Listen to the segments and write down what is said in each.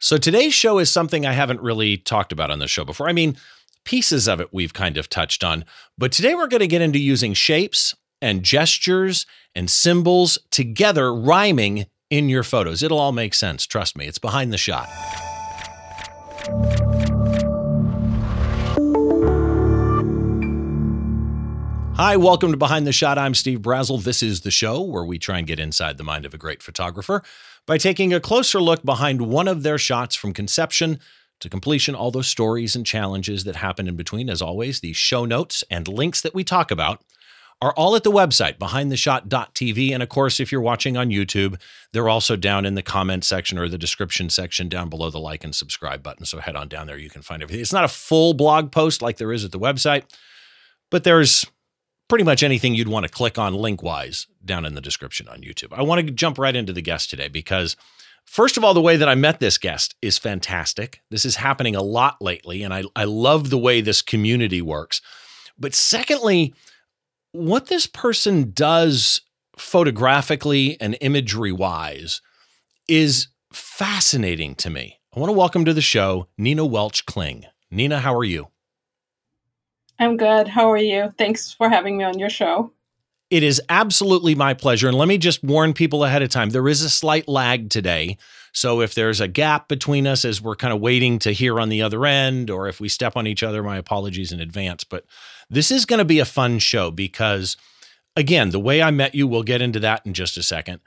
So today's show is something I haven't really talked about on the show before. I mean, pieces of it we've kind of touched on, but today we're going to get into using shapes and gestures and symbols together rhyming in your photos. It'll all make sense. Trust me, it's behind the shot. Hi, welcome to Behind the Shot. I'm Steve Brazill. This is the show where we try and get inside the mind of a great photographer by taking a closer look behind one of their shots from conception to completion, all those stories and challenges that happen in between. As always, the show notes and links that we talk about are all at the website, behindtheshot.tv. And of course, if you're watching on YouTube, they're also down in the comment section or the description section down below the like and subscribe button. So head on down there. You can find everything. It's not a full blog post like there is at the website, but there's pretty much anything you'd want to click on link wise down in the description on YouTube. I want to jump right into the guest today because, first of all, the way that I met this guest is fantastic. This is happening a lot lately, and I, I love the way this community works. But secondly, what this person does photographically and imagery wise is fascinating to me. I want to welcome to the show Nina Welch Kling. Nina, how are you? I'm good. How are you? Thanks for having me on your show. It is absolutely my pleasure. And let me just warn people ahead of time there is a slight lag today. So if there's a gap between us as we're kind of waiting to hear on the other end, or if we step on each other, my apologies in advance. But this is going to be a fun show because, again, the way I met you, we'll get into that in just a second.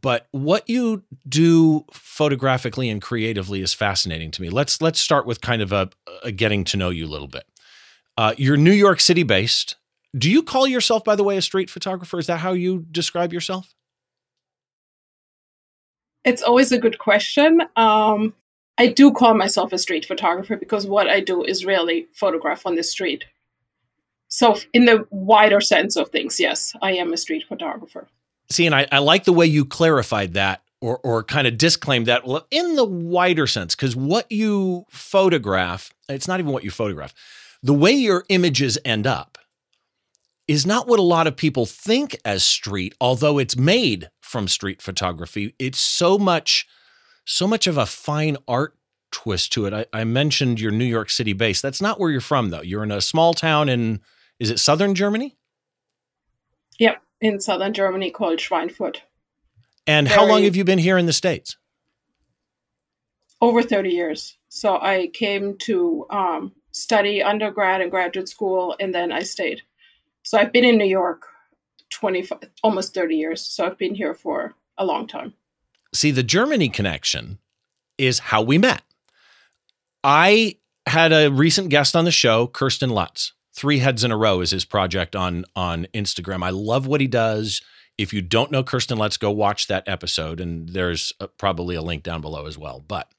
But what you do photographically and creatively is fascinating to me. Let's let's start with kind of a, a getting to know you a little bit. Uh, you're New York City based. Do you call yourself, by the way, a street photographer? Is that how you describe yourself? It's always a good question. Um, I do call myself a street photographer because what I do is really photograph on the street. So, in the wider sense of things, yes, I am a street photographer. See, and I, I like the way you clarified that or, or kind of disclaimed that well, in the wider sense, because what you photograph, it's not even what you photograph the way your images end up is not what a lot of people think as street, although it's made from street photography. It's so much, so much of a fine art twist to it. I, I mentioned your New York City base. That's not where you're from, though. You're in a small town in, is it southern Germany? Yep, in southern Germany called Schweinfurt. And Very, how long have you been here in the States? Over 30 years. So I came to um, study undergrad and graduate school, and then I stayed. So I've been in New York 25, almost 30 years. So I've been here for a long time. See, the Germany connection is how we met. I had a recent guest on the show, Kirsten Lutz. Three Heads in a Row is his project on on Instagram. I love what he does. If you don't know Kirsten Lutz, go watch that episode, and there's a, probably a link down below as well. But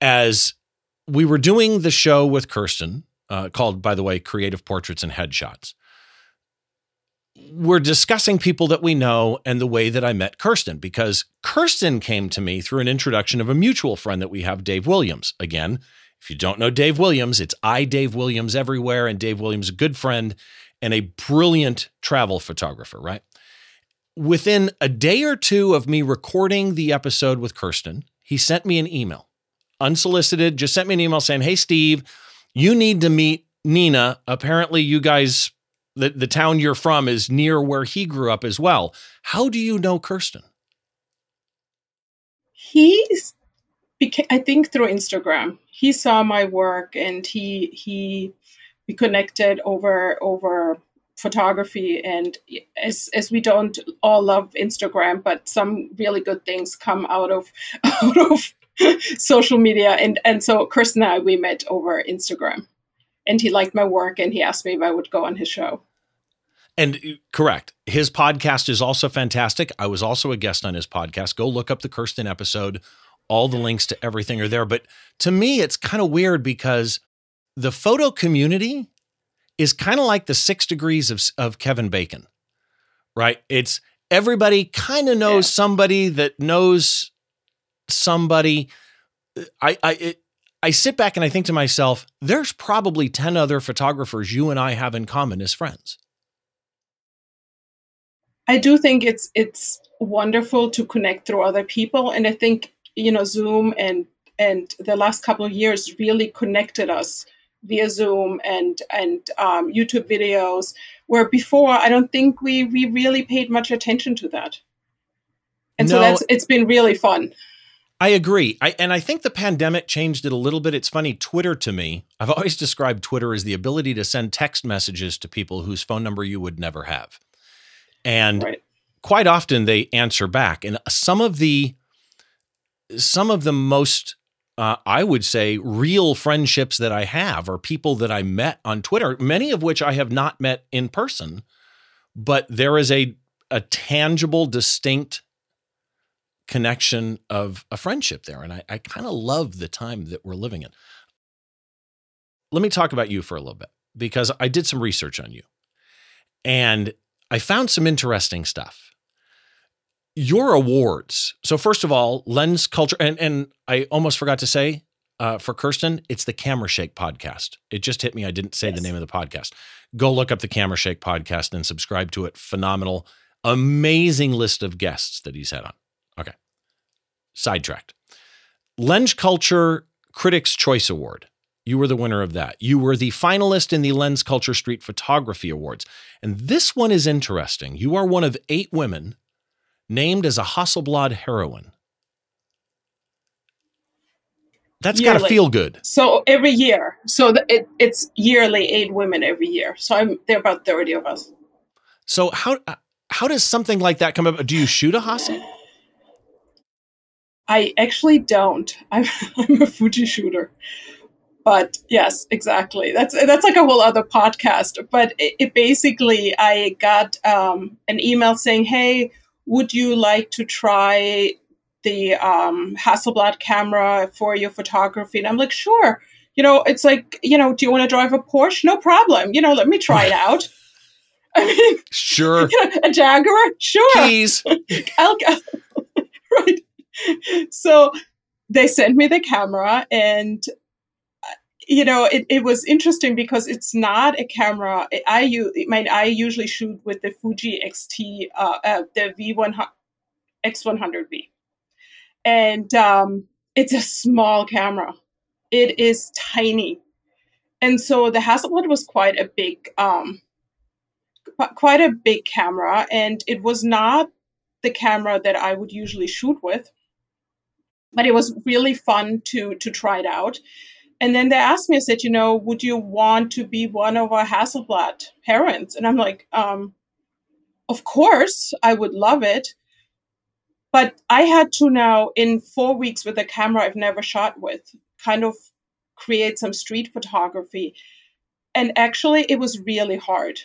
as we were doing the show with Kirsten, uh, called, by the way, Creative Portraits and Headshots. We're discussing people that we know and the way that I met Kirsten, because Kirsten came to me through an introduction of a mutual friend that we have, Dave Williams. Again, if you don't know Dave Williams, it's I, Dave Williams, everywhere. And Dave Williams, a good friend and a brilliant travel photographer, right? Within a day or two of me recording the episode with Kirsten, he sent me an email unsolicited, just sent me an email saying, Hey, Steve, you need to meet Nina. Apparently, you guys, the, the town you're from is near where he grew up as well. How do you know Kirsten? He's, I think, through Instagram. He saw my work and he, he, we connected over, over photography and as as we don't all love instagram but some really good things come out of out of social media. And, and so Chris and I, we met over Instagram and he liked my work and he asked me if I would go on his show. And uh, correct. His podcast is also fantastic. I was also a guest on his podcast. Go look up the Kirsten episode. All the links to everything are there. But to me, it's kind of weird because the photo community is kind of like the six degrees of, of Kevin Bacon, right? It's everybody kind of knows yeah. somebody that knows somebody. I I it, I sit back and I think to myself, there's probably 10 other photographers you and I have in common as friends. I do think it's it's wonderful to connect through other people and I think you know Zoom and and the last couple of years really connected us via Zoom and and um, YouTube videos. Where before, I don't think we we really paid much attention to that, and no, so that's it's been really fun. I agree. I, and I think the pandemic changed it a little bit. It's funny, Twitter to me, I've always described Twitter as the ability to send text messages to people whose phone number you would never have. And right. quite often they answer back. And some of the some of the most uh, I would say real friendships that I have are people that I met on Twitter, many of which I have not met in person, but there is a a tangible, distinct connection of a friendship there. And I, I kind of love the time that we're living in. Let me talk about you for a little bit because I did some research on you and I found some interesting stuff. Your awards. So, first of all, Lens Culture, and, and I almost forgot to say uh, for Kirsten, it's the Camera Shake podcast. It just hit me. I didn't say yes. the name of the podcast. Go look up the Camera Shake podcast and subscribe to it. Phenomenal, amazing list of guests that he's had on. Sidetracked. Lens Culture Critics' Choice Award. You were the winner of that. You were the finalist in the Lens Culture Street Photography Awards. And this one is interesting. You are one of eight women named as a Hasselblad heroine. That's got to feel good. So every year, so the, it, it's yearly eight women every year. So I'm there about thirty of us. So how uh, how does something like that come up? Do you shoot a Hassi? I actually don't. I'm, I'm a Fuji shooter. But yes, exactly. That's that's like a whole other podcast. But it, it basically, I got um, an email saying, "Hey, would you like to try the um, Hasselblad camera for your photography?" And I'm like, "Sure." You know, it's like, you know, do you want to drive a Porsche? No problem. You know, let me try it out. I mean, sure. You know, a Jaguar? Sure. Keys. I'll, right. So they sent me the camera and you know it, it was interesting because it's not a camera. I use I, mean, I usually shoot with the fuji xt uh, uh, the v1 x100v and um, it's a small camera. It is tiny. And so the hasselblad was quite a big um, quite a big camera. And it was not the camera that i would usually shoot with but it was really fun to to try it out. And then they asked me, I said, you know, would you want to be one of our Hasselblad parents? And I'm like, um, of course, I would love it. But I had to now, in four weeks with a camera I've never shot with, kind of create some street photography. And actually, it was really hard.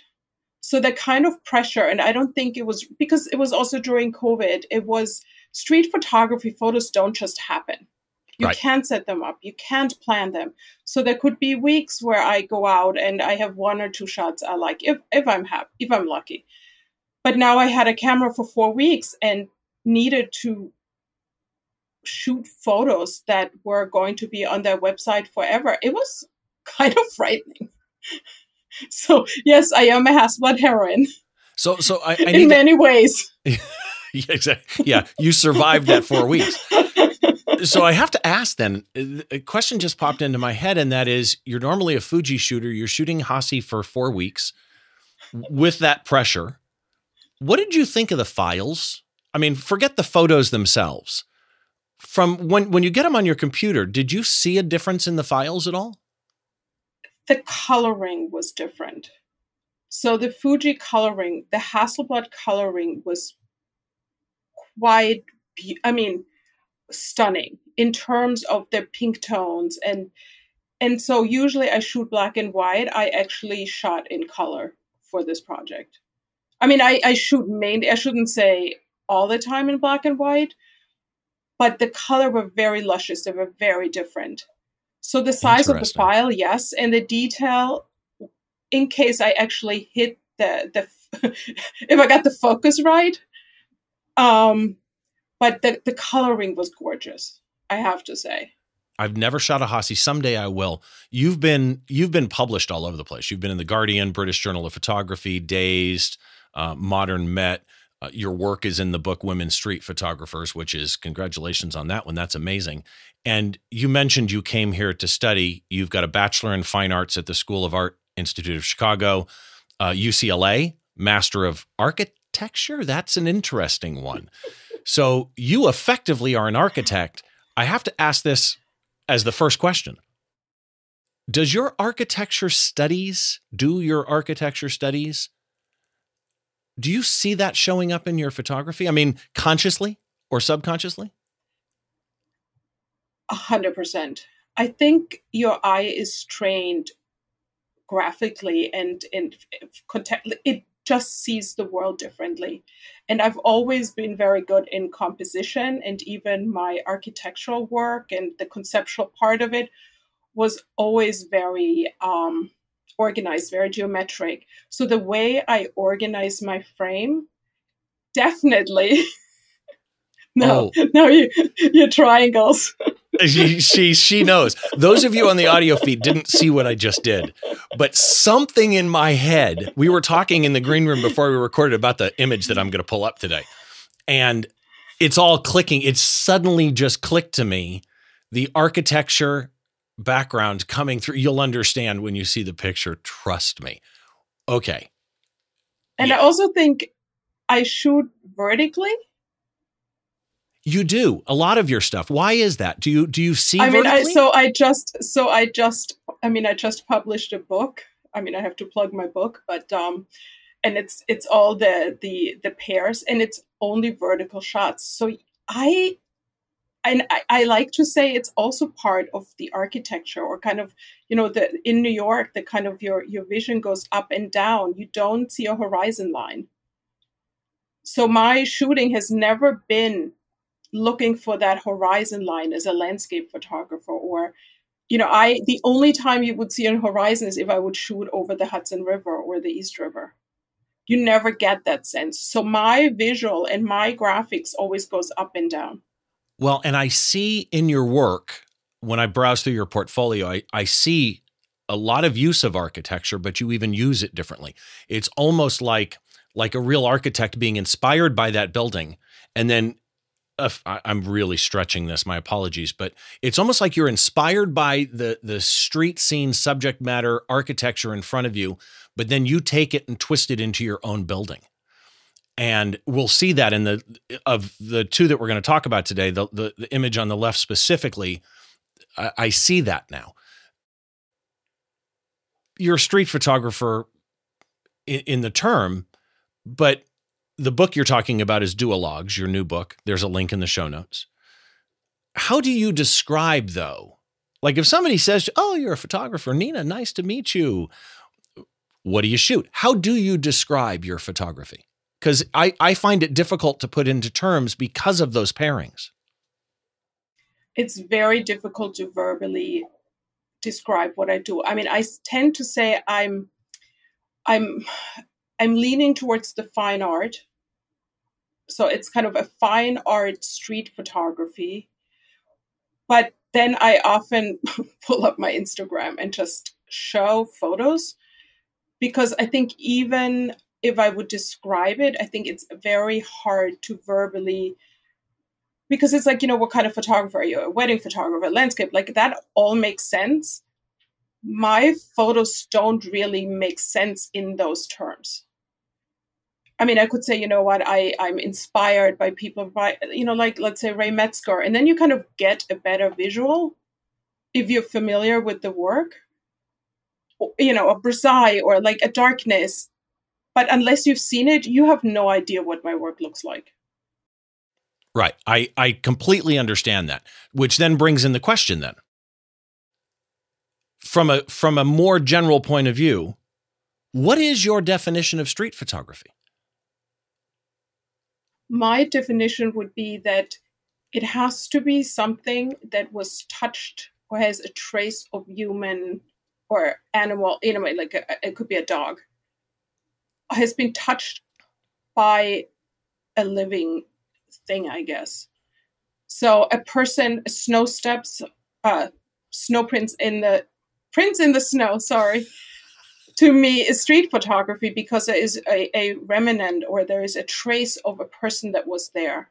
So the kind of pressure, and I don't think it was because it was also during COVID, it was street photography photos don't just happen. You right. can't set them up. You can't plan them. So there could be weeks where I go out and I have one or two shots I like if if I'm happy, if I'm lucky. But now I had a camera for 4 weeks and needed to shoot photos that were going to be on their website forever. It was kind of frightening. so yes, I am a Hasselblad heroine. So so I, I in many to- ways. yeah, exactly. Yeah, you survived that four weeks. So I have to ask then. Uh, a question just popped into my head, and that is: You're normally a Fuji shooter. You're shooting Hassi for four weeks with that pressure. What did you think of the files? I mean, forget the photos themselves. From when when you get them on your computer, did you see a difference in the files at all? The coloring was different. So the Fuji coloring, the Hasselblad coloring was quite, I mean, stunning in terms of their pink tones and and so usually I shoot black and white. I actually shot in color for this project. I mean, I, I shoot mainly, I shouldn't say all the time in black and white, but the color were very luscious. They were very different. So the size of the file, yes, and the detail, in case I actually hit the the if I got the focus right, um, but the, the coloring was gorgeous, I have to say. I've never shot a Hassi. Someday I will. You've been you've been published all over the place. You've been in the Guardian, British Journal of Photography, Dazed, uh, Modern Met. Uh, your work is in the book Women Street Photographers, which is congratulations on that one. That's amazing. And you mentioned you came here to study. You've got a bachelor in fine arts at the School of Art Institute of Chicago, uh, UCLA, Master of Architecture. That's an interesting one. So you effectively are an architect. I have to ask this as the first question. Does your architecture studies, do your architecture studies do you see that showing up in your photography? I mean, consciously or subconsciously? A hundred percent. I think your eye is trained graphically and and it just sees the world differently. And I've always been very good in composition and even my architectural work and the conceptual part of it was always very um, organized, very geometric. So the way I organize my frame, definitely. no, oh. no, you, your triangles. she, she she knows. Those of you on the audio feed didn't see what I just did, but something in my head. We were talking in the green room before we recorded about the image that I'm going to pull up today, and it's all clicking. It suddenly just clicked to me. The architecture background coming through. You'll understand when you see the picture. Trust me. Okay. And yeah. I also think I shoot vertically. You do a lot of your stuff. Why is that? Do you do you see? I mean, I, so I just so I just I mean I just published a book. I mean I have to plug my book, but um, and it's it's all the the the pairs and it's only vertical shots. So I and I, I, like to say it's also part of the architecture or kind of you know the in new york the kind of your your vision goes up and down you don't see a horizon line so my shooting has never been looking for that horizon line as a landscape photographer or you know i the only time you would see a horizon is if i would shoot over the hudson river or the east river. You never get that sense. So my visual and my graphics always goes up and down. Well, and I see in your work, when I browse through your portfolio, I, I see a lot of use of architecture, but you even use it differently. It's almost like like a real architect being inspired by that building and then I'm really stretching this. My apologies, but it's almost like you're inspired by the the street scene subject matter architecture in front of you, but then you take it and twist it into your own building and we'll see that in the of the two that we're going to talk about today the, the, the image on the left specifically I, I, see that now you're a street photographer in, in, the term but the book you're talking about is duologues your new book there's a link in the show notes how do you describe though like if somebody says oh you're a photographer nina nice to meet you what do you shoot how do you describe your photography because I, I find it difficult to put into terms because of those pairings. It's very difficult to verbally describe what I do. I mean, I tend to say I'm I'm I'm leaning towards the fine art. So it's kind of a fine art street photography. But then I often pull up my Instagram and just show photos because I think even if I would describe it, I think it's very hard to verbally because it's like, you know, what kind of photographer are you? A wedding photographer, a landscape, like that all makes sense. My photos don't really make sense in those terms. I mean, I could say, you know what, I, I'm inspired by people by, you know, like let's say Ray Metzker, and then you kind of get a better visual if you're familiar with the work. You know, a Brazil or like a darkness but unless you've seen it, you have no idea what my work looks like. Right. I, I completely understand that, which then brings in the question then. From a from a more general point of view, what is your definition of street photography? My definition would be that it has to be something that was touched or has a trace of human or animal, you know, like a, it could be a dog has been touched by a living thing, I guess. So a person, snow steps, uh, snow prints in the prints in the snow. Sorry, to me is street photography because there is a, a remnant or there is a trace of a person that was there.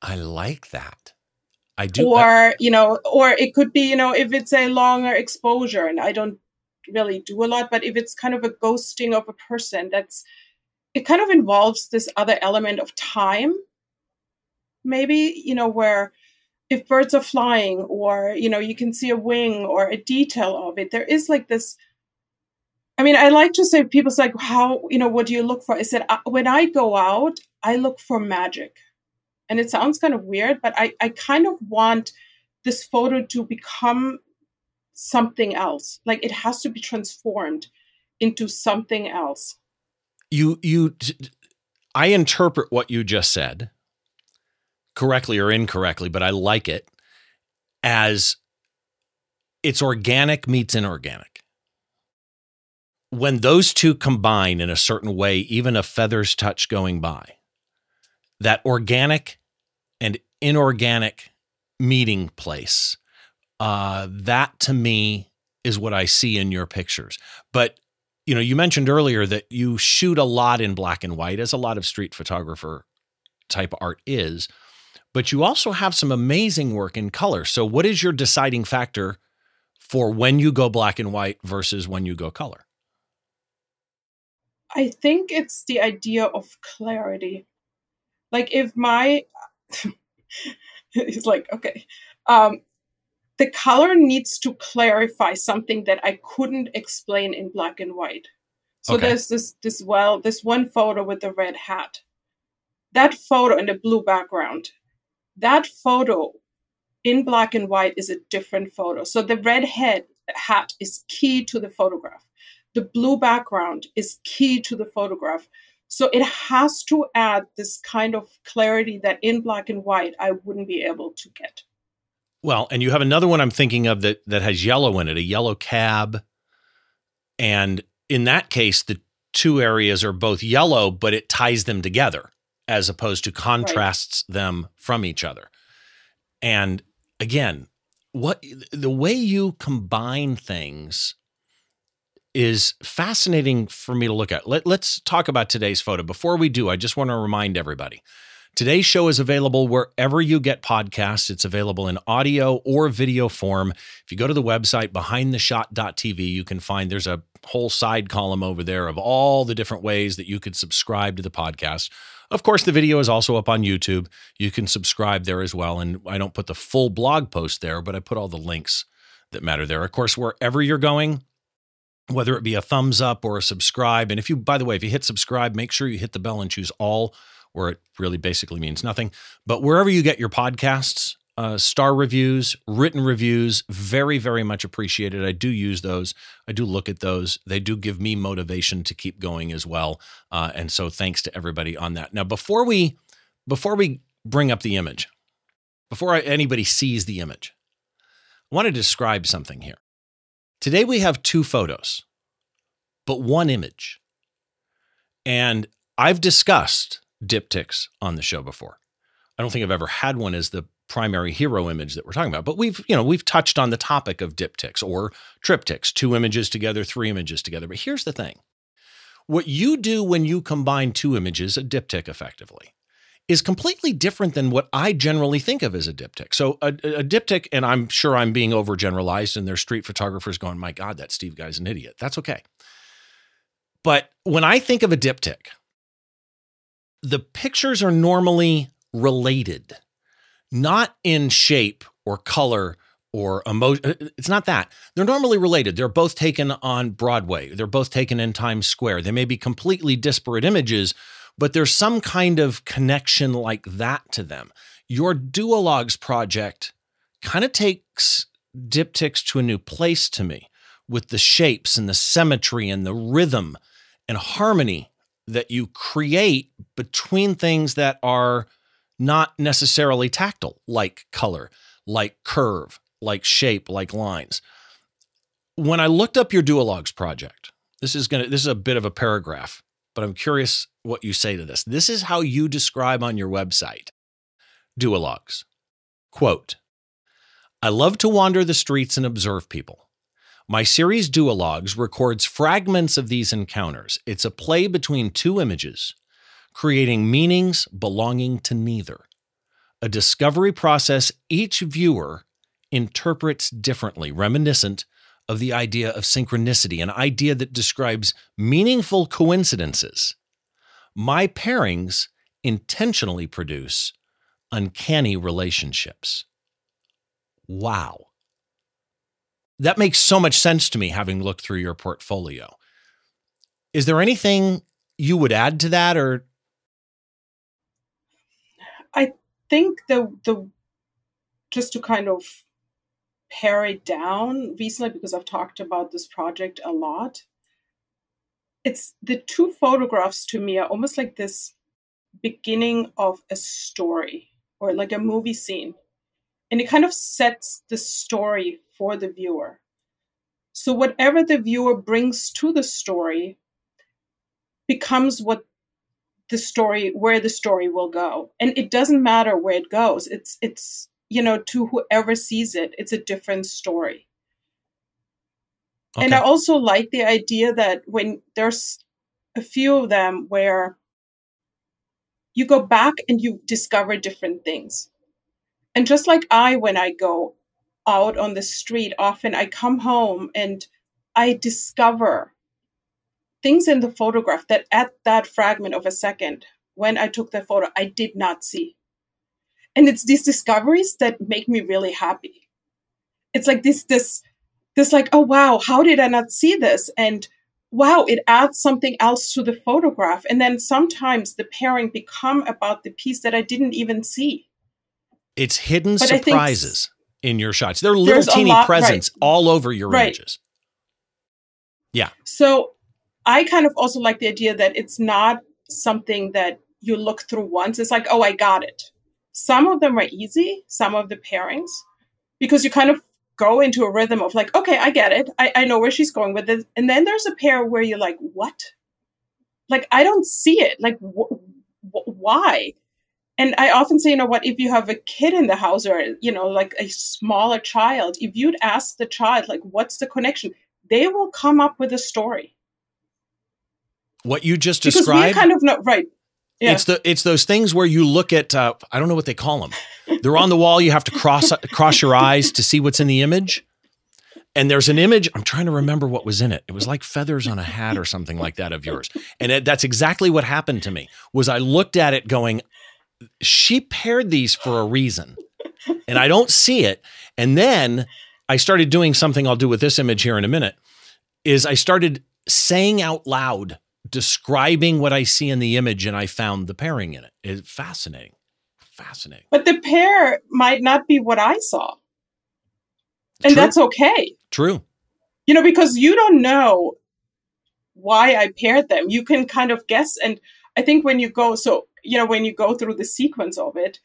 I like that. I do. Or, you know, or it could be, you know, if it's a longer exposure and I don't really do a lot, but if it's kind of a ghosting of a person, that's, it kind of involves this other element of time, maybe, you know, where if birds are flying or, you know, you can see a wing or a detail of it, there is like this. I mean, I like to say, people's like, how, you know, what do you look for? I said, uh, when I go out, I look for magic and it sounds kind of weird, but I, I kind of want this photo to become something else. Like it has to be transformed into something else. You, you, I interpret what you just said correctly or incorrectly, but I like it as it's organic meets inorganic. When those two combine in a certain way, even a feather's touch going by, that organic and inorganic meeting place. Uh, that to me is what I see in your pictures. But you know, you mentioned earlier that you shoot a lot in black and white, as a lot of street photographer type art is. But you also have some amazing work in color. So, what is your deciding factor for when you go black and white versus when you go color? I think it's the idea of clarity. Like, if my he's like, okay. Um, the color needs to clarify something that I couldn't explain in black and white. So okay. there's this this well this one photo with the red hat. That photo in the blue background. That photo in black and white is a different photo. So the red head hat is key to the photograph. The blue background is key to the photograph. So it has to add this kind of clarity that in black and white I wouldn't be able to get. Well, and you have another one I'm thinking of that that has yellow in it, a yellow cab. And in that case, the two areas are both yellow, but it ties them together as opposed to contrasts right. them from each other. And again, what the way you combine things is fascinating for me to look at. Let, us talk about today's photo. Before we do, I just want to remind everybody today's show is available wherever you get podcasts. It's available in audio or video form. If you go to the website behindtheshot.tv, you can find there's a whole side column over there of all the different ways that you could subscribe to the podcast. Of course, the video is also up on YouTube. You can subscribe there as well. And I don't put the full blog post there, but I put all the links that matter there. Of course, wherever you're going, whether it be a thumbs up or a subscribe. And if you, by the way, if you hit subscribe, make sure you hit the bell and choose all, or it really basically means nothing. But wherever you get your podcasts, uh, star reviews, written reviews, very, very much appreciated. I do use those. I do look at those. They do give me motivation to keep going as well. Uh, and so, thanks to everybody on that. Now, before we before we bring up the image, before I, anybody sees the image, I want to describe something here. Today we have two photos, but one image. And I've discussed diptychs on the show before. I don't think I've ever had one as the primary hero image that we're talking about, but we've, you know, we've touched on the topic of diptychs or triptychs, two images together, three images together. But here's the thing. What you do when you combine two images, a diptych effectively, is completely different than what I generally think of as a diptych. So a, a diptych, and I'm sure I'm being overgeneralized, and there's street photographers going, "My God, that Steve guy's an idiot." That's okay. But when I think of a diptych, the pictures are normally related, not in shape or color or emotion. Uh, it's not that. They're normally related. They're both taken on Broadway. They're both taken in Times Square. They may be completely disparate images, but there's some kind of connection like that to them. Your Duologues project kind of takes diptychs to a new place to me with the shapes and the symmetry and the rhythm and harmony that you create between things that are not necessarily tactile, like color, like curve, like shape, like lines. When I looked up your Duologues project, this is gonna this is a bit of a paragraph but I'm curious what you say to this. This is how you describe on your website Duologues. Quote I love to wander the streets and observe people. My series Duologues records fragments of these encounters. It's a play between two images, creating meanings belonging to neither. A discovery process each viewer interprets differently, reminiscent of the idea of synchronicity, an idea that describes meaningful coincidences. My pairings intentionally produce uncanny relationships. Wow. That makes so much sense to me having looked through your portfolio. Is there anything you would add to that or I think the the just to kind of pare it down recently because I've talked about this project a lot. It's the two photographs to me are almost like this beginning of a story or like a movie scene. And it kind of sets the story for the viewer. So whatever the viewer brings to the story becomes what the story where the story will go. And it doesn't matter where it goes. It's it's you know, to whoever sees it, it's a different story. Okay. And I also like the idea that when there's a few of them where you go back and you discover different things. And just like I, when I go out on the street, often I come home and I discover things in the photograph that at that fragment of a second, when I took the photo, I did not see. And it's these discoveries that make me really happy. It's like this, this, this like, oh wow, how did I not see this? And wow, it adds something else to the photograph. And then sometimes the pairing become about the piece that I didn't even see. It's hidden but surprises in your shots. There are little teeny lot, presents right. all over your right. images. Yeah. So I kind of also like the idea that it's not something that you look through once. It's like, oh, I got it. Some of them are easy, some of the pairings, because you kind of go into a rhythm of like, okay, I get it. I, I know where she's going with it. And then there's a pair where you're like, what? Like, I don't see it. Like, wh- wh- why? And I often say, you know what, if you have a kid in the house or, you know, like a smaller child, if you'd ask the child, like, what's the connection? They will come up with a story. What you just described. Because we kind of know, right. It's the it's those things where you look at uh, I don't know what they call them. They're on the wall. You have to cross cross your eyes to see what's in the image. And there's an image. I'm trying to remember what was in it. It was like feathers on a hat or something like that of yours. And it, that's exactly what happened to me. Was I looked at it going, she paired these for a reason, and I don't see it. And then I started doing something I'll do with this image here in a minute. Is I started saying out loud describing what I see in the image and I found the pairing in it. It's fascinating. Fascinating. But the pair might not be what I saw. And True. that's okay. True. You know, because you don't know why I paired them. You can kind of guess. And I think when you go, so, you know, when you go through the sequence of it,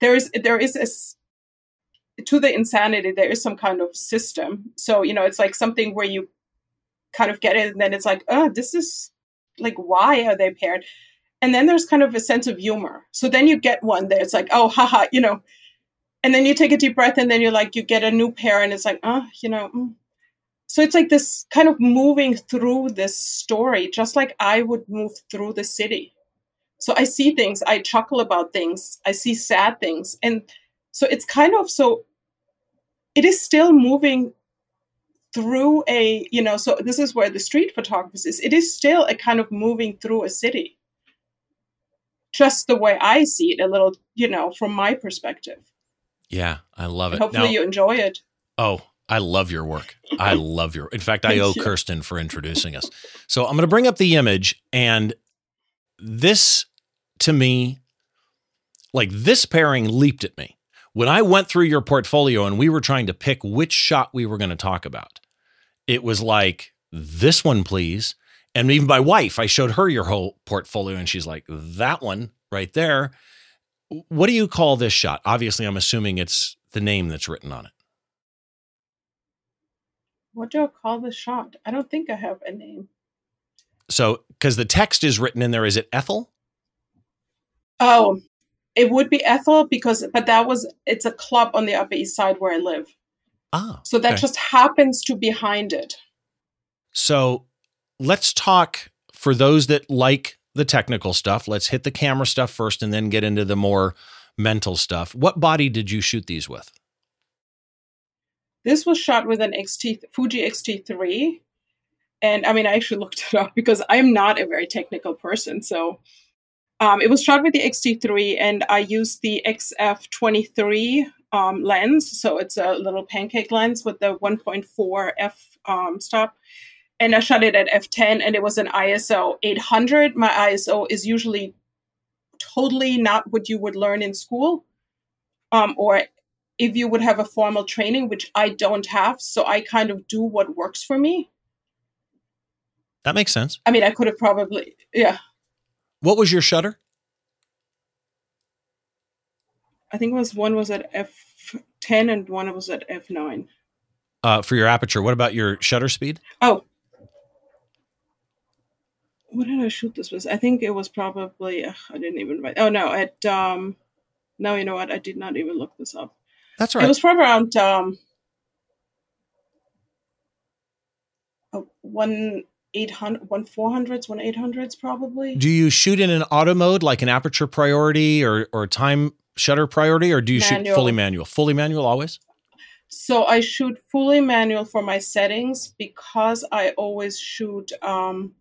there is, there is a, to the insanity, there is some kind of system. So, you know, it's like something where you kind of get it and then it's like, oh, this is like why are they paired? And then there's kind of a sense of humor. So then you get one that it's like oh haha you know. And then you take a deep breath and then you're like you get a new pair and it's like oh you know mm. so it's like this kind of moving through this story just like i would move through the city. So i see things i chuckle about things i see sad things. And so it's kind of so it is still moving through a you know so this is where the street photographers is. It is still a kind of moving through a city. Just the way i see it a little you know from my perspective. Yeah i love it. and hopefully now, you enjoy it. Oh i love your work. I love your in fact i owe you. kirsten for introducing us. So i'm going to bring up the image and this to me like this pairing leaped at me. When I went through your portfolio and we were trying to pick which shot we were going to talk about, it was like, this one, please. And even my wife, I showed her your whole portfolio and she's like, that one right there. What do you call this shot? Obviously, I'm assuming it's the name that's written on it. What do I call this shot? I don't think I have a name. So, because the text is written in there, is it Ethel? Oh, it would be Ethel because, but that was, it's a club on the Upper East Side where I live. Ah. So that okay. just happens to behind it. So let's talk for those that like the technical stuff. Let's hit the camera stuff first and then get into the more mental stuff. What body did you shoot these with? This was shot with an XT Fuji X-T3. And I mean, I actually looked it up because I'm not a very technical person. So um, it was shot with the X-T3 and I used the XF23 um, lens. So it's a little pancake lens with the 1.4 f um, stop. And I shot it at f10 and it was an ISO 800. My ISO is usually totally not what you would learn in school um, or if you would have a formal training, which I don't have. So I kind of do what works for me. That makes sense. I mean, I could have probably, yeah. What was your shutter? I think it was one was at f10 and one was at f9. Uh, for your aperture, what about your shutter speed? Oh, what did I shoot this with? I think it was probably ugh, I didn't even write. Oh no, at um, no, you know what? I did not even look this up. That's right. It was probably around um, uh, one eight hundred, one four hundreds, one eight hundreds, probably. do you shoot in an auto mode, like an aperture priority or or time shutter priority, or do you shoot fully manual? Fully manual always. So I shoot fully manual for my settings because I always shoot. Um,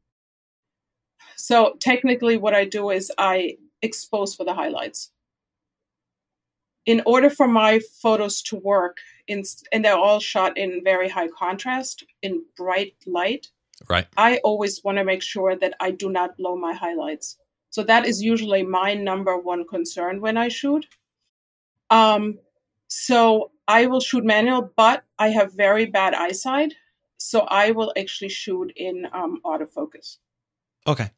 so technically, what I do is I expose for the highlights. In order for my photos to work, in, and they're all shot in very high contrast, in bright light, Right. I always want to make sure that I do not blow my highlights. So that is usually my number one concern when I shoot. Um, so I will shoot manual, but I have very bad eyesight. So I will actually shoot in um, autofocus. Okay.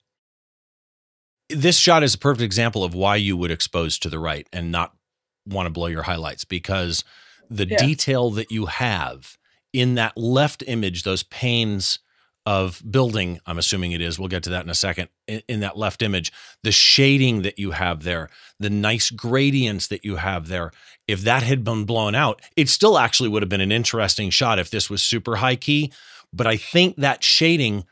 This shot is a perfect example of why you would expose to the right and not want to blow your highlights because the Yeah. detail that you have in that left image, those panes of building, I'm assuming it is, we'll get to that in a second, in, in that left image, the shading that you have there, the nice gradients that you have there, if that had been blown out, it still actually would have been an interesting shot if this was super high key. But I think that shading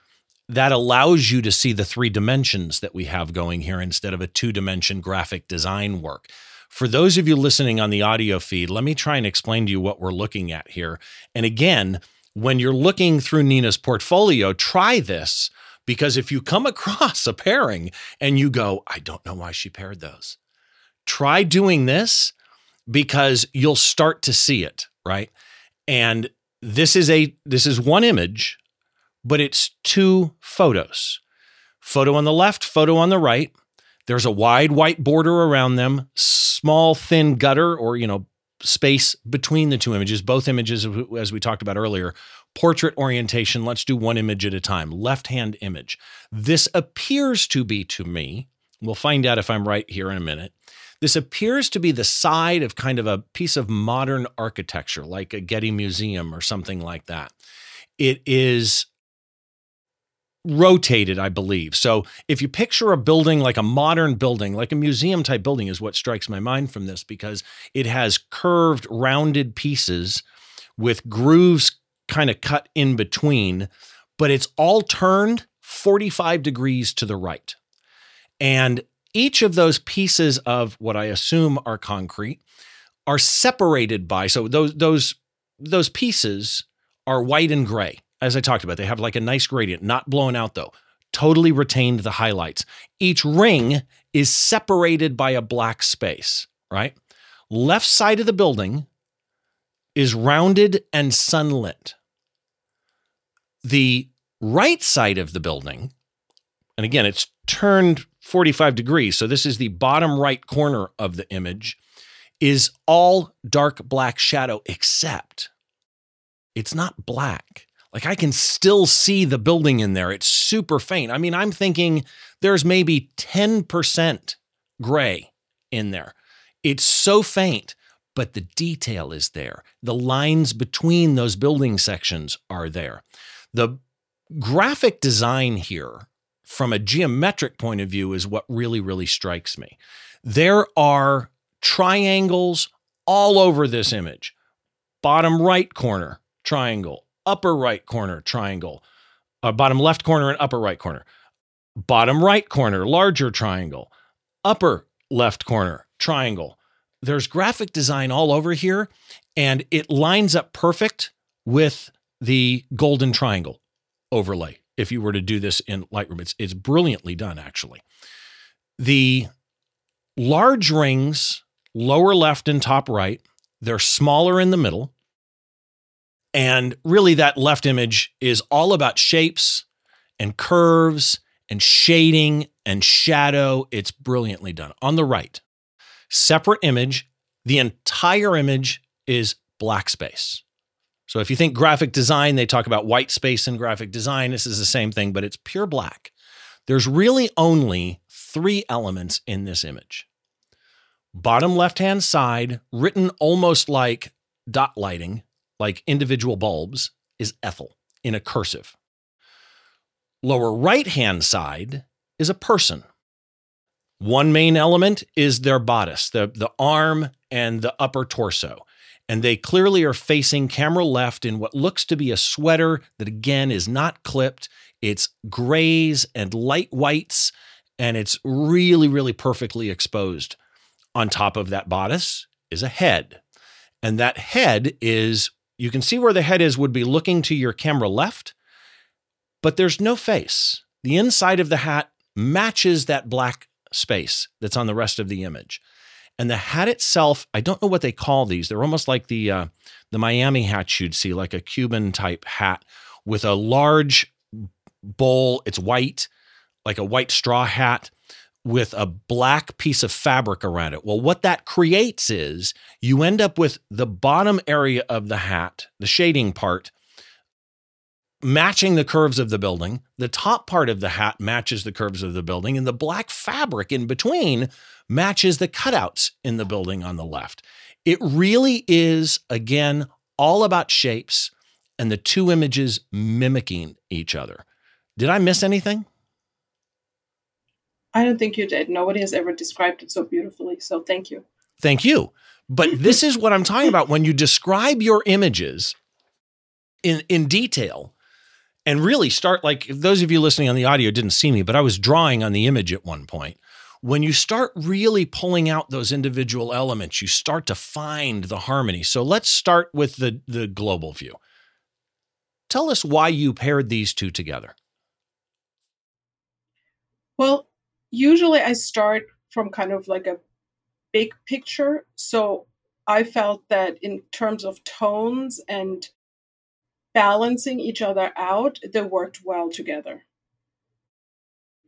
that allows you to see the three dimensions that we have going here instead of a two dimension graphic design work. For those of you listening on the audio feed, let me try and explain to you what we're looking at here. And again, when you're looking through Nina's portfolio, try this because if you come across a pairing and you go, I don't know why she paired those, try doing this because you'll start to see it, right? And this is a this is one image but it's two photos photo on the left, photo on the right. There's a wide white border around them, small thin gutter or, you know, space between the two images. Both images, as we talked about earlier, portrait orientation. Let's do one image at a time. Left hand image. This appears to be to me, we'll find out if I'm right here in a minute. This appears to be the side of kind of a piece of modern architecture, like a Getty Museum or something like that. It is rotated, I believe. So if you picture a building like a modern building, like a museum type building, is what strikes my mind from this because it has curved, rounded pieces with grooves kind of cut in between, but it's all turned 45 degrees to the right. And each of those pieces of what I assume are concrete are separated by so those those those pieces are white and gray as I talked about, they have like a nice gradient, not blown out though, totally retained the highlights. Each ring is separated by a black space, right? Left side of the building is rounded and sunlit. The right side of the building, and again, it's turned 45 degrees, so this is the bottom right corner of the image, is all dark black shadow, except it's not black like I can still see the building in there. It's super faint. I mean, I'm thinking there's maybe 10% gray in there. It's so faint, but the detail is there. The lines between those building sections are there. The graphic design here, from a geometric point of view, is what really, really strikes me. There are triangles all over this image bottom right corner, triangle, upper right corner, triangle, uh, bottom left corner and upper right corner, bottom right corner, larger triangle, upper left corner, triangle. There's graphic design all over here, and it lines up perfect with the golden triangle overlay. If you were to do this in Lightroom, it's, it's brilliantly done, actually. The large rings, lower left and top right, they're smaller in the middle. And really, that left image is all about shapes and curves and shading and shadow. It's brilliantly done. On the right, separate image, the entire image is black space. So if you think graphic design, they talk about white space in graphic design. This is the same thing, but it's pure black. There's really only three elements in this image. Bottom left hand side, written almost like dot lighting, like individual bulbs, is Ethel in a cursive. Lower right hand side is a person. One main element is their bodice, the, the arm and the upper torso. And they clearly are facing camera left in what looks to be a sweater that, again, is not clipped. It's grays and light whites, and it's really, really perfectly exposed. On top of that bodice is a head. And that head is, you can see where the head is, would be looking to your camera left, but there's no face. The inside of the hat matches that black space that's on the rest of the image. And the hat itself, I don't know what they call these. They're almost like the uh, the Miami hats you'd see, like a Cuban type hat with a large bowl. It's white, like a white straw hat with a black piece of fabric around it. Well, what that creates is you end up with the bottom area of the hat, the shading part, matching the curves of the building. The top part of the hat matches the curves of the building, and the black fabric in between matches the cutouts in the building on the left. It really is, again, all about shapes and the two images mimicking each other. Did I miss anything? I don't think you did. Nobody has ever described it so beautifully. So thank you. Thank you. But this is what I'm talking about. When you describe your images in, in detail, and really start like those of you listening on the audio didn't see me, but I was drawing on the image at one point. When you start really pulling out those individual elements, you start to find the harmony. So let's start with the, the global view. Tell us why you paired these two together. Well, usually I start from kind of like a big picture. So I felt that in terms of tones and balancing each other out, they worked well together.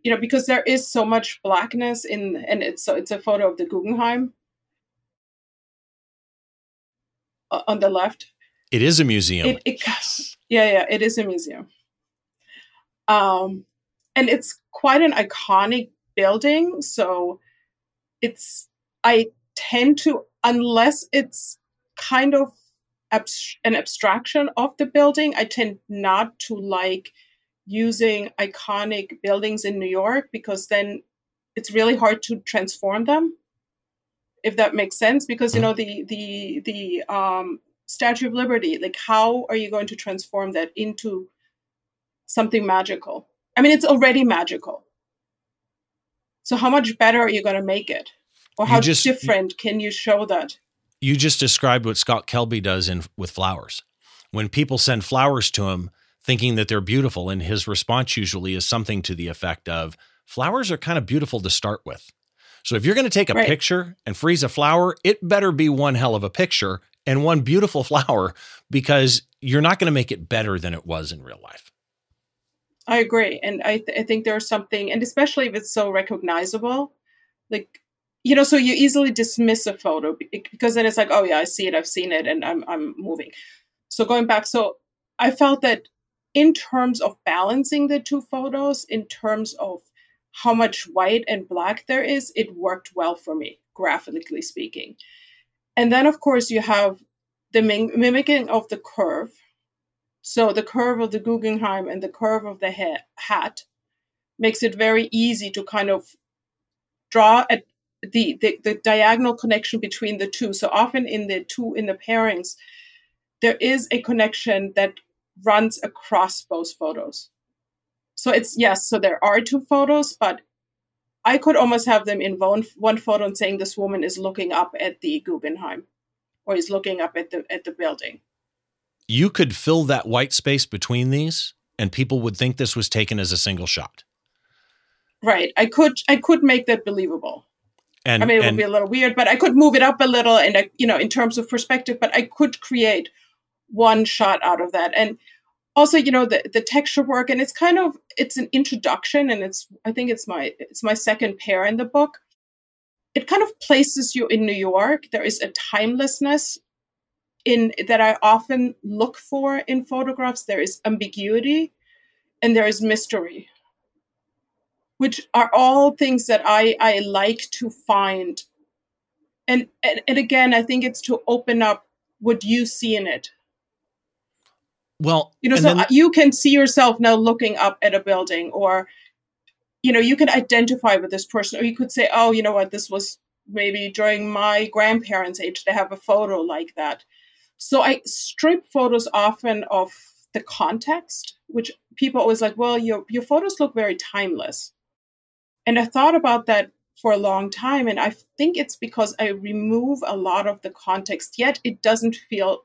You know, because there is so much blackness in, and it's so it's a photo of the Guggenheim uh, on the left. It is a museum. It, it, yes. Yeah, yeah, it is a museum. Um, and it's quite an iconic building, so it's I tend to unless it's kind of an abstraction of the building. I tend not to like using iconic buildings in New York because then it's really hard to transform them. If that makes sense, because you know the the the um, Statue of Liberty, like how are you going to transform that into something magical? I mean, it's already magical. So how much better are you going to make it, or how just, different can you show that? you just described what Scott Kelby does in with flowers. When people send flowers to him thinking that they're beautiful, and his response usually is something to the effect of, flowers are kind of beautiful to start with. So if you're going to take a right. picture and freeze a flower, it better be one hell of a picture and one beautiful flower because you're not going to make it better than it was in real life. I agree. And I, th- I think there's something, and especially if it's so recognizable, like you know, so you easily dismiss a photo because then it's like, oh yeah, I see it, I've seen it, and I'm I'm moving. So going back, so I felt that in terms of balancing the two photos, in terms of how much white and black there is, it worked well for me, graphically speaking. And then, of course, you have the mimicking of the curve. So the curve of the Guggenheim and the curve of the ha- hat makes it very easy to kind of draw the, the, the diagonal connection between the two. So often in the two in the pairings, there is a connection that runs across both photos. So it's yes, so there are two photos, but I could almost have them in one, one photo and saying this woman is looking up at the Guggenheim or is looking up at the at the building. You could fill that white space between these and people would think this was taken as a single shot. Right. I could I could make that believable. And I mean, it and, would be a little weird, but I could move it up a little, and I, you know, in terms of perspective, but I could create one shot out of that. And also, you know, the the texture work, and it's kind of it's an introduction, and it's I think it's my it's my second pair in the book. It kind of places you in New York. There is a timelessness in that I often look for in photographs. There is ambiguity, and there is mystery which are all things that I, I like to find. And, and, and again, I think it's to open up what you see in it. Well, you know, so then, you can see yourself now looking up at a building, or you know, you can identify with this person, or you could say, oh, you know what, this was maybe during my grandparents' age, they have a photo like that. So I strip photos often of the context, which people always like, well, your your photos look very timeless. And I thought about that for a long time. And I think it's because I remove a lot of the context, yet it doesn't feel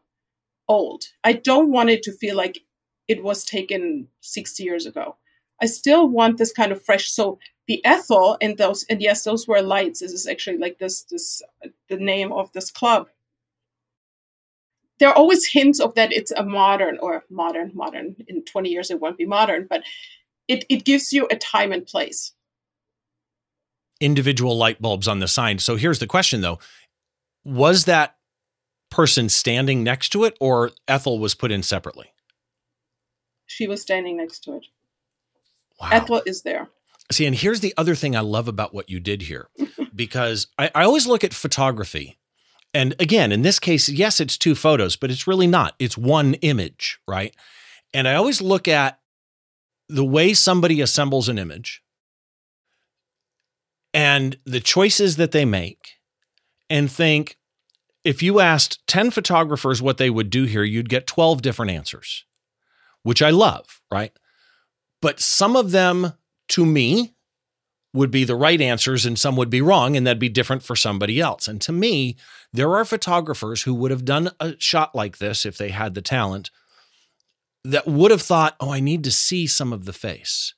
old. I don't want it to feel like it was taken 60 years ago. I still want this kind of fresh. So the Ethel and those, and yes, those were lights. This is actually like this, this, the name of this club. There are always hints of that it's a modern or modern, modern. In 20 years, it won't be modern, but it, it gives you a time and place individual light bulbs on the sign. So here's the question though. Was that person standing next to it or Ethel was put in separately? She was standing next to it. Wow. Ethel is there. See, and here's the other thing I love about what you did here, because I, I always look at photography. And again, in this case, yes, it's two photos, but it's really not. It's one image, right? And I always look at the way somebody assembles an image and the choices that they make and think if you asked 10 photographers what they would do here, you'd get 12 different answers, which I love, right? But some of them to me would be the right answers and some would be wrong and that'd be different for somebody else. And to me, there are photographers who would have done a shot like this if they had the talent that would have thought, "Oh, I need to see some of the face."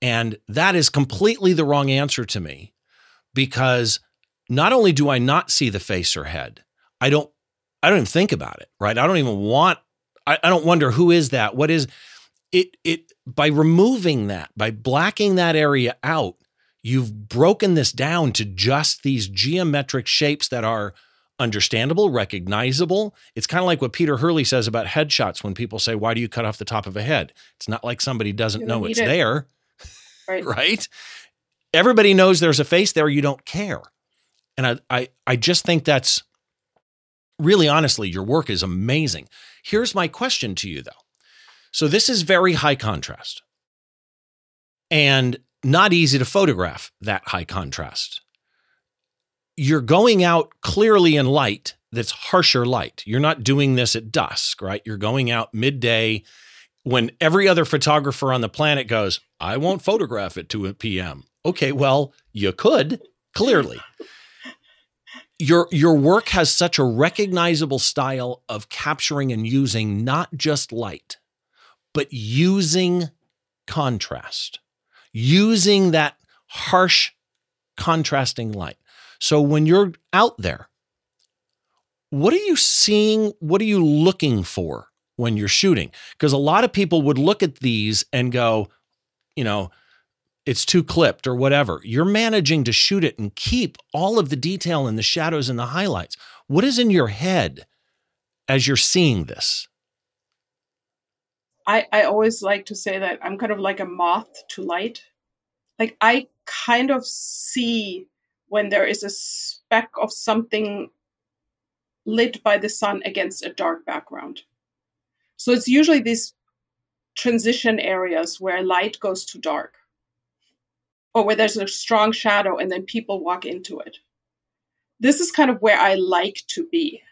And that is completely the wrong answer to me because not only do I not see the face or head, I don't I don't even think about it, right? I don't even want I, I don't wonder who is that? What is it it by removing that, by blacking that area out, you've broken this down to just these geometric shapes that are understandable, recognizable. It's kind of like what Peter Hurley says about headshots when people say, Why do you cut off the top of a head? It's not like somebody doesn't know it's it. there. Right. right? Everybody knows there's a face there, you don't care. And I, I, I just think that's really honestly, your work is amazing. Here's my question to you though. So this is very high contrast and not easy to photograph that high contrast. You're going out clearly in light that's harsher light. You're not doing this at dusk, right? You're going out midday when every other photographer on the planet goes, I won't photograph at 2 p.m. Okay, well, you could, clearly. Your your work has such a recognizable style of capturing and using not just light, but using contrast. Using that harsh contrasting light. So when you're out there, what are you seeing? What are you looking for when you're shooting? Because a lot of people would look at these and go, you know, it's too clipped or whatever. You're managing to shoot it and keep all of the detail and the shadows and the highlights. What is in your head as you're seeing this? I, I always like to say that I'm kind of like a moth to light. Like I kind of see when there is a speck of something lit by the sun against a dark background. So it's usually these transition areas where light goes to dark or where there's a strong shadow and then people walk into it. This is kind of where I like to be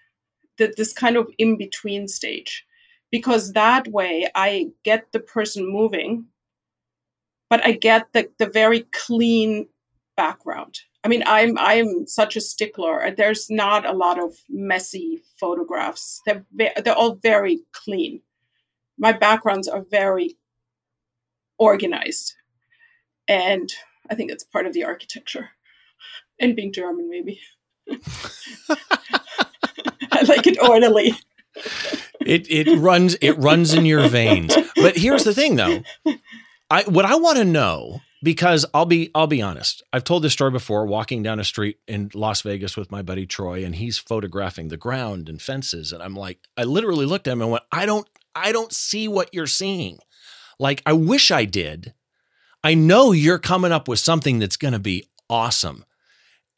the, this kind of in between stage because that way I get the person moving, but I get the, the very clean background. I mean, I'm I'm such a stickler. There's not a lot of messy photographs. They're they're all very clean. My backgrounds are very organized, and I think it's part of the architecture, and being German maybe. I like it orderly. It it runs it runs in your veins. But here's the thing, though. I what I want to know because I'll be I'll be honest. I've told this story before. Walking down a street in Las Vegas with my buddy Troy, and he's photographing the ground and fences, and I'm like, I literally looked at him and went, I don't I don't see what you're seeing. Like I wish I did. I know you're coming up with something that's going to be awesome,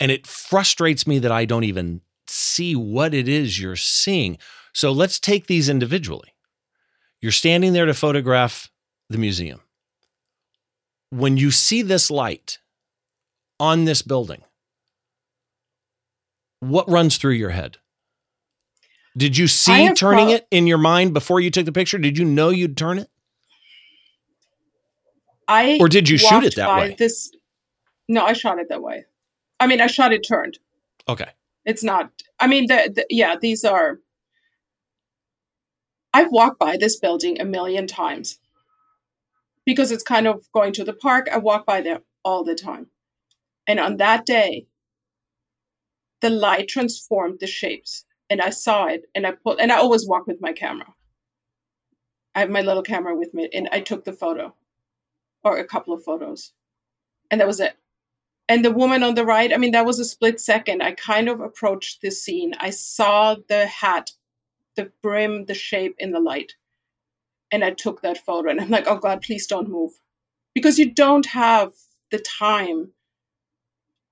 and it frustrates me that I don't even see what it is you're seeing. So let's take these individually. You're standing there to photograph the museum when you see this light on this building, what runs through your head? Did you see turning pro- it in your mind before you took the picture? Did you know you'd turn it? I or did you shoot it that way? This no, I shot it that way. I mean, I shot it turned. Okay, it's not. I mean, the, the yeah, these are. I've walked by this building a million times because it's kind of going to the park. I walk by there all the time. And on that day, the light transformed the shapes and I saw it and I put, and I always walk with my camera. I have my little camera with me and I took the photo or a couple of photos and that was it. And the woman on the right, I mean, that was a split second. I kind of approached the scene. I saw the hat, the brim, the shape in the light and I took that photo and I'm like, oh God, please don't move. Because you don't have the time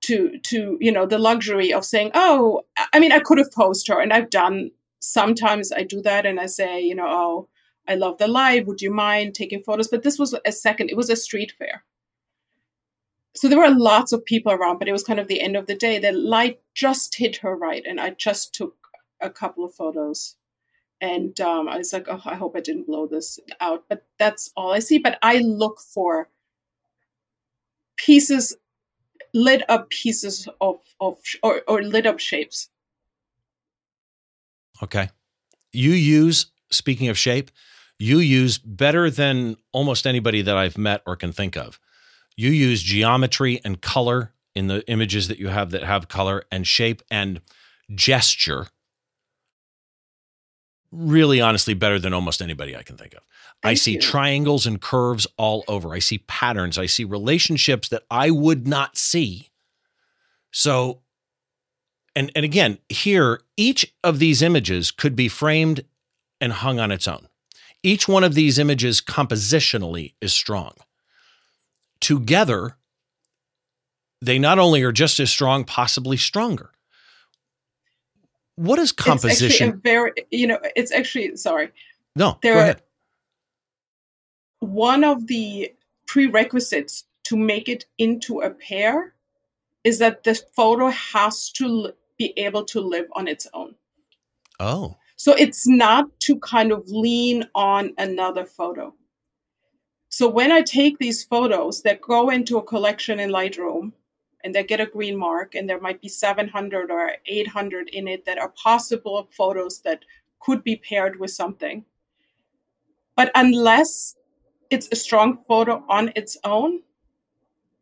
to to, you know, the luxury of saying, oh, I mean, I could have posed her and I've done sometimes I do that and I say, you know, oh, I love the light. Would you mind taking photos? But this was a second, it was a street fair. So there were lots of people around, but it was kind of the end of the day. The light just hit her right, and I just took a couple of photos and um, I was like, oh, I hope I didn't blow this out. But that's all I see. But I look for pieces, lit up pieces of of or, or lit up shapes. Okay, you use speaking of shape, you use better than almost anybody that I've met or can think of. You use geometry and color in the images that you have that have color and shape and gesture really honestly better than almost anybody I can think of. Thank I see you. triangles and curves all over. I see patterns. I see relationships that I would not see. So and and again, here each of these images could be framed and hung on its own. Each one of these images compositionally is strong. Together, they not only are just as strong, possibly stronger what is composition? It's very, you know, it's actually sorry. No, there go ahead. One of the prerequisites to make it into a pair is that the photo has to be able to live on its own. Oh. So it's not to kind of lean on another photo. So when I take these photos that go into a collection in Lightroom, and they get a green mark and there might be 700 or 800 in it that are possible photos that could be paired with something. But unless it's a strong photo on its own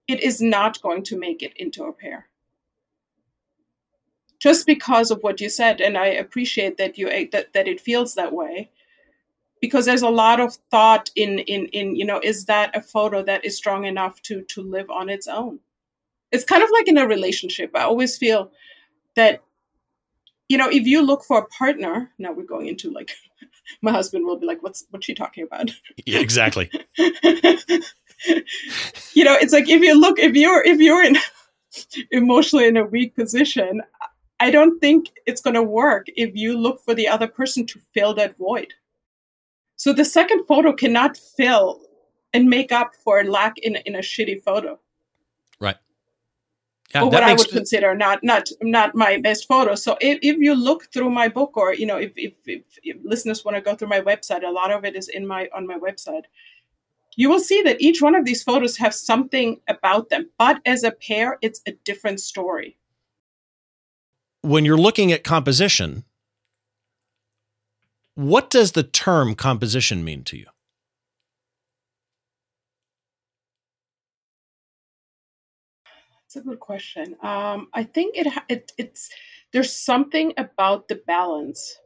it is not going to make it into a pair. Just because of what you said and i appreciate that you eh, that, that it feels that way because there's a lot of thought in in in you know is that a photo that is strong enough to to live on its own it's kind of like in a relationship. I always feel that, you know, if you look for a partner, now we're going into like, my husband will be like, what's, what's she talking about? Yeah, exactly. you know, it's like if you look, if you're, if you're in emotionally in a weak position, I don't think it's going to work if you look for the other person to fill that void. So the second photo cannot fill and make up for lack in, in a shitty photo. Yeah, or what I would consider not not not my best photos. So if, if you look through my book, or you know, if if, if, if listeners want to go through my website, a lot of it is in my on my website. You will see that each one of these photos have something about them, but as a pair, it's a different story. when you're looking at composition, what does the term composition mean to you? That's a good question. Um, I think it, it it's there's something about the balance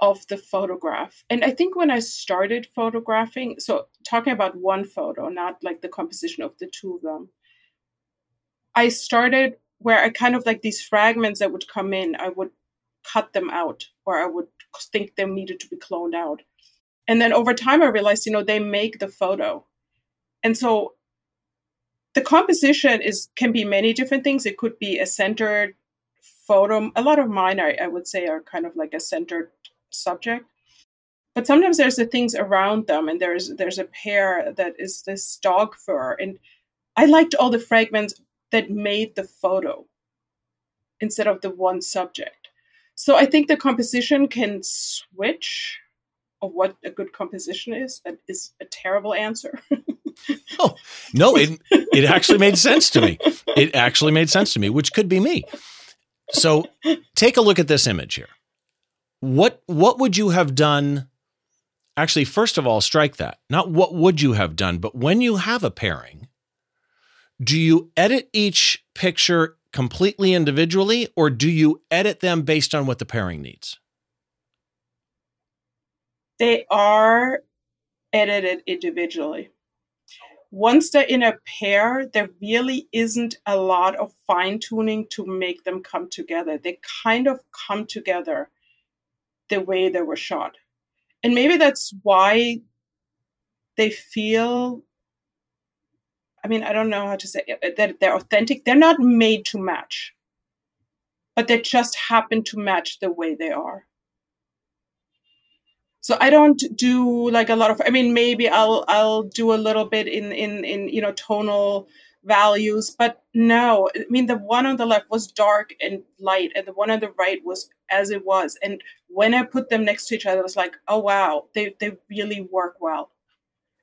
of the photograph, and I think when I started photographing, so talking about one photo, not like the composition of the two of them, I started where I kind of like these fragments that would come in, I would cut them out, or I would think they needed to be cloned out, and then over time I realized, you know, they make the photo, and so the composition is can be many different things. It could be a centered photo. A lot of mine, I, I would say, are kind of like a centered subject. But sometimes there's the things around them, and there's there's a pair that is this dog fur, and I liked all the fragments that made the photo instead of the one subject. So I think the composition can switch of what a good composition is. That is a terrible answer. No, oh, no, it it actually made sense to me. It actually made sense to me, which could be me. So take a look at this image here. What what would you have done? Actually, first of all, strike that. Not what would you have done, but when you have a pairing, do you edit each picture completely individually or do you edit them based on what the pairing needs? they are edited individually. Once they're in a pair, there really isn't a lot of fine tuning to make them come together. They kind of come together the way they were shot. And maybe that's why they feel I mean, I don't know how to say it, that they're authentic. They're not made to match, but they just happen to match the way they are. So I don't do like a lot of. I mean, maybe I'll I'll do a little bit in in in you know tonal values, but no. I mean, the one on the left was dark and light, and the one on the right was as it was. And when I put them next to each other, I was like, oh wow, they they really work well.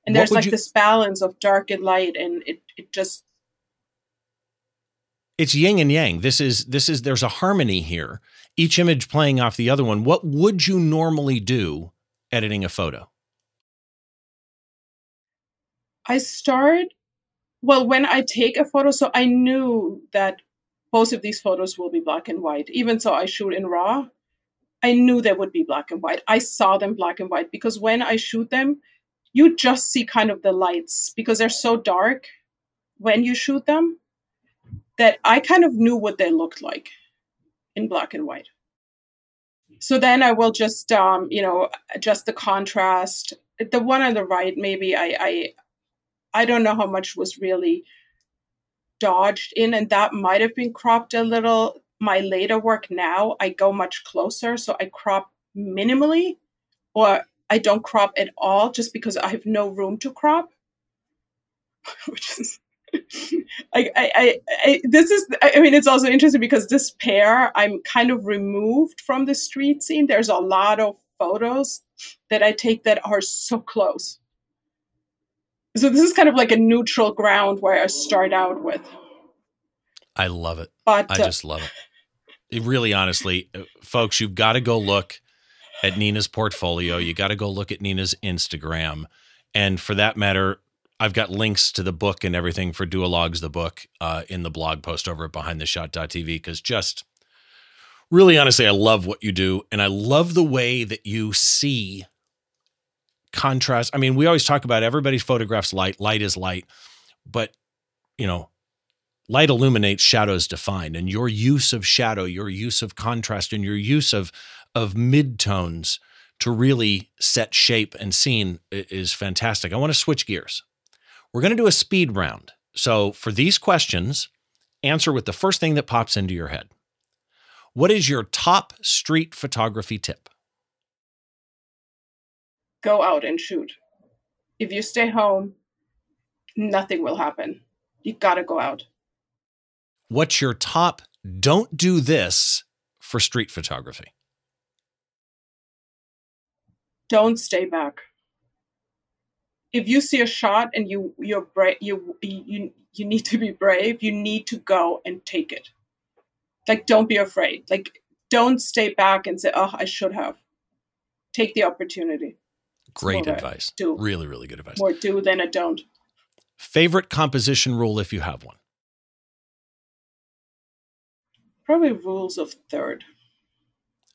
And What there's like you- this balance of dark and light, and it it just It's yin and yang. This is this is there's a harmony here. Each image playing off the other one. What would you normally do editing a photo? I start well when I take a photo. So I knew that both of these photos will be black and white. Even so, I shoot in RAW. I knew they would be black and white. I saw them black and white because when I shoot them, you just see kind of the lights because they're so dark when you shoot them that I kind of knew what they looked like in black and white. So then I will just, um, you know, adjust the contrast. The one on the right, maybe I, I I don't know how much was really dodged in, and that might have been cropped a little. My later work now, I go much closer, so I crop minimally, or I don't crop at all just because I have no room to crop. Which is, I, I, I, this is, I mean, it's also interesting because this pair, I'm kind of removed from the street scene. There's a lot of photos that I take that are so close so this is kind of like a neutral ground where I start out with. I love it. But I uh, just love it. It really, honestly, uh, folks, you've got to go look at Nina's portfolio. You got to go look at Nina's Instagram. And for that matter, I've got links to the book and everything for Duologues, the book, uh, in the blog post over at behindtheshot.tv. Because just really, honestly, I love what you do. And I love the way that you see contrast. I mean, we always talk about everybody's photographs light, light is light, but you know, light illuminates, shadows define. And your use of shadow, your use of contrast, and your use of of midtones to really set shape and scene is fantastic. I want to switch gears. We're going to do a speed round. So for these questions, answer with the first thing that pops into your head. What is your top street photography tip? go out and shoot. If you stay home, nothing will happen. You gotta go out. what's your top don't do this for street photography? Don't stay back. If you see a shot and you you're brave, you you you need to be brave. You need to go and take it. Like don't be afraid. Like don't stay back and say, "Oh, I should have." Take the opportunity. Great advice. Do really really good advice. More do than a don't. Favorite composition rule if you have one? Probably rules of third.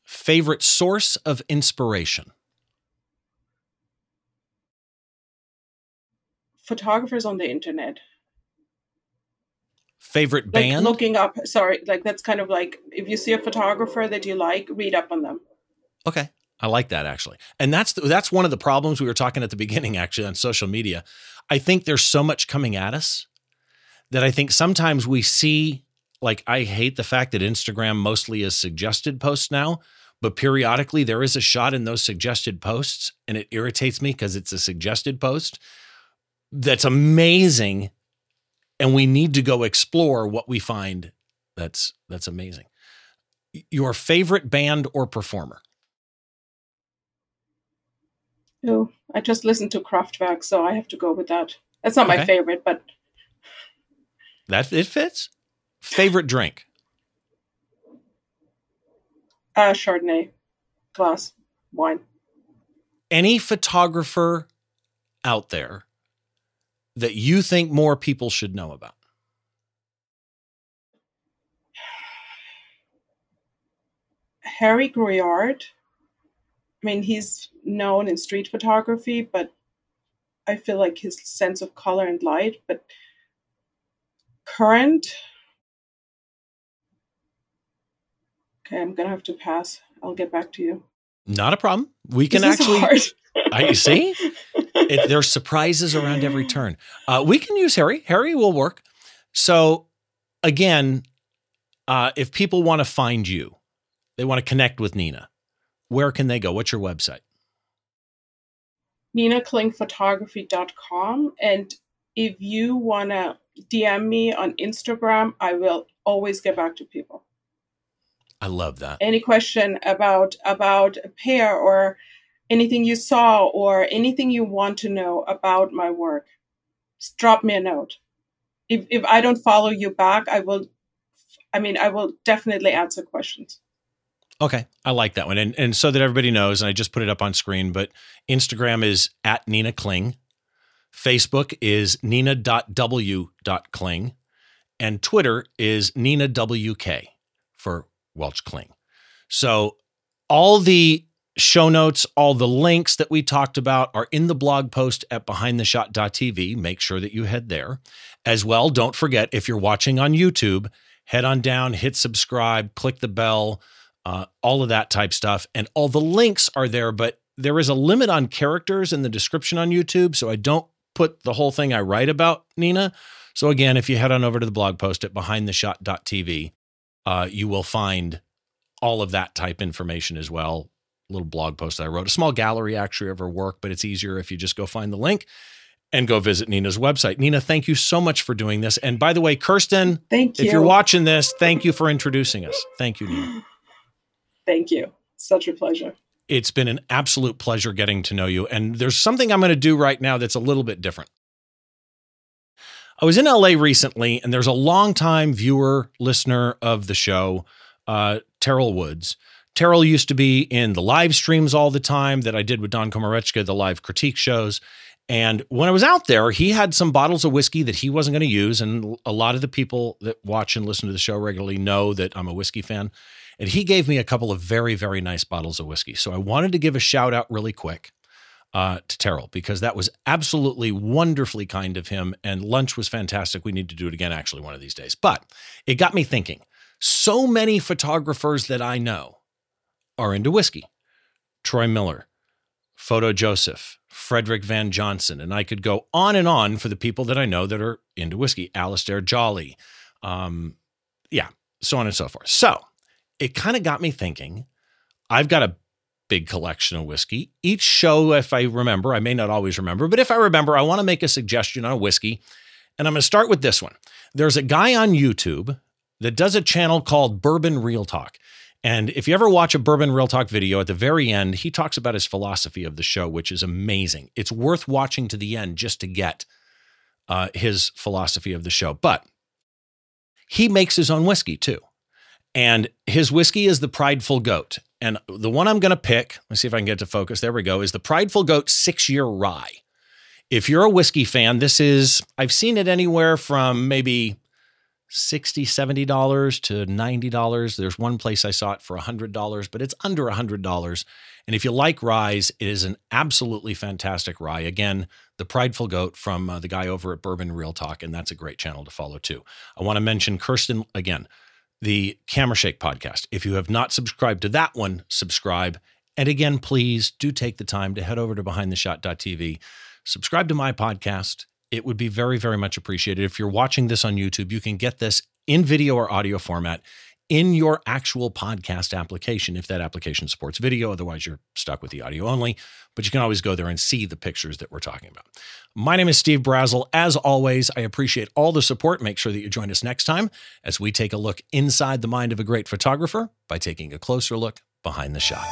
Favorite source of inspiration? Photographers on the internet. Favorite band? Like looking up, sorry, like that's kind of like if you see a photographer that you like, read up on them. Okay. I like that actually. And that's the, that's one of the problems we were talking at the beginning actually on social media. I think there's so much coming at us that I think sometimes we see like I hate the fact that Instagram mostly is suggested posts now, but periodically there is a shot in those suggested posts and it irritates me because it's a suggested post that's amazing and we need to go explore what we find that's that's amazing. Your favorite band or performer? Oh, I just listened to Kraftwerk, so I have to go with that. That's not okay. my favorite, but that it fits. Favorite drink? Uh, Chardonnay, glass, wine. Any photographer out there that you think more people should know about? Harry Gruyaert. I mean, he's known in street photography, but I feel like his sense of color and light. But current, okay, I'm gonna have to pass. I'll get back to you. Not a problem. We can actually. I see. It, there's surprises around every turn. Uh, we can use Harry. Harry will work. So, again, uh, if people want to find you, they want to connect with Nina where can they go? What's your website? NinaKlingPhotography.com. And if you want to DM me on Instagram, I will always get back to people. I love that. Any question about about a pair or anything you saw or anything you want to know about my work, drop me a note. If if I don't follow you back, I will I mean I will definitely answer questions. Okay, I like that one. And and so that everybody knows, and I just put it up on screen, but Instagram is at Nina Kling. Facebook is nina.w.kling. And Twitter is Nina WK for Welch Kling. So all the show notes, all the links that we talked about are in the blog post at behindtheshot.tv. Make sure that you head there. As well, don't forget if you're watching on YouTube, head on down, hit subscribe, click the bell uh, all of that type stuff. And all the links are there, but there is a limit on characters in the description on YouTube. So I don't put the whole thing I write about Nina. So again, if you head on over to the blog post at behindtheshot.tv, uh, you will find all of that type information as well. Little blog post I wrote, a small gallery actually of her work, but it's easier if you just go find the link and go visit Nina's website. Nina, thank you so much for doing this. And by the way, Kirsten, thank you. If you're watching this, thank you for introducing us. Thank you, Nina. Thank you. Such a pleasure. It's been an absolute pleasure getting to know you. And there's something I'm going to do right now that's a little bit different. I was in LA recently, and there's a longtime viewer, listener of the show, uh, Terrell Woods. Terrell used to be in the live streams all the time that I did with Don Komarechka, the live critique shows. And when I was out there, he had some bottles of whiskey that he wasn't going to use. And a lot of the people that watch and listen to the show regularly know that I'm a whiskey fan. And he gave me a couple of very, very nice bottles of whiskey. So I wanted to give a shout out really quick uh, to Terrell because that was absolutely wonderfully kind of him. And lunch was fantastic. We need to do it again, actually, one of these days. But it got me thinking so many photographers that I know are into whiskey Troy Miller, Photo Joseph, Frederick Van Johnson, and I could go on and on for the people that I know that are into whiskey, Alistair Jolly. Um, yeah, so on and so forth. So it kind of got me thinking. I've got a big collection of whiskey. Each show, if I remember, I may not always remember, but if I remember, I want to make a suggestion on a whiskey. And I'm going to start with this one. There's a guy on YouTube that does a channel called Bourbon Real Talk. And if you ever watch a Bourbon Real Talk video, at the very end, he talks about his philosophy of the show, which is amazing. It's worth watching to the end just to get uh, his philosophy of the show. But he makes his own whiskey too. And his whiskey is the Prideful Goat. And the one I'm going to pick, let's see if I can get to focus. There we go, is the Prideful Goat six year rye. If you're a whiskey fan, this is, I've seen it anywhere from maybe 60 $70 to $90. There's one place I saw it for $100, but it's under $100. And if you like ryes, it is an absolutely fantastic rye. Again, the Prideful Goat from uh, the guy over at Bourbon Real Talk, and that's a great channel to follow too. I want to mention Kirsten again, the Camera Shake podcast. If you have not subscribed to that one, subscribe. And again, please do take the time to head over to behindtheshot.tv, subscribe to my podcast. It would be very, very much appreciated. If you're watching this on YouTube, you can get this in video or audio format in your actual podcast application if that application supports video. Otherwise, you're stuck with the audio only. But you can always go there and see the pictures that we're talking about. My name is Steve Brazill. As always, I appreciate all the support. Make sure that you join us next time as we take a look inside the mind of a great photographer by taking a closer look behind the shot.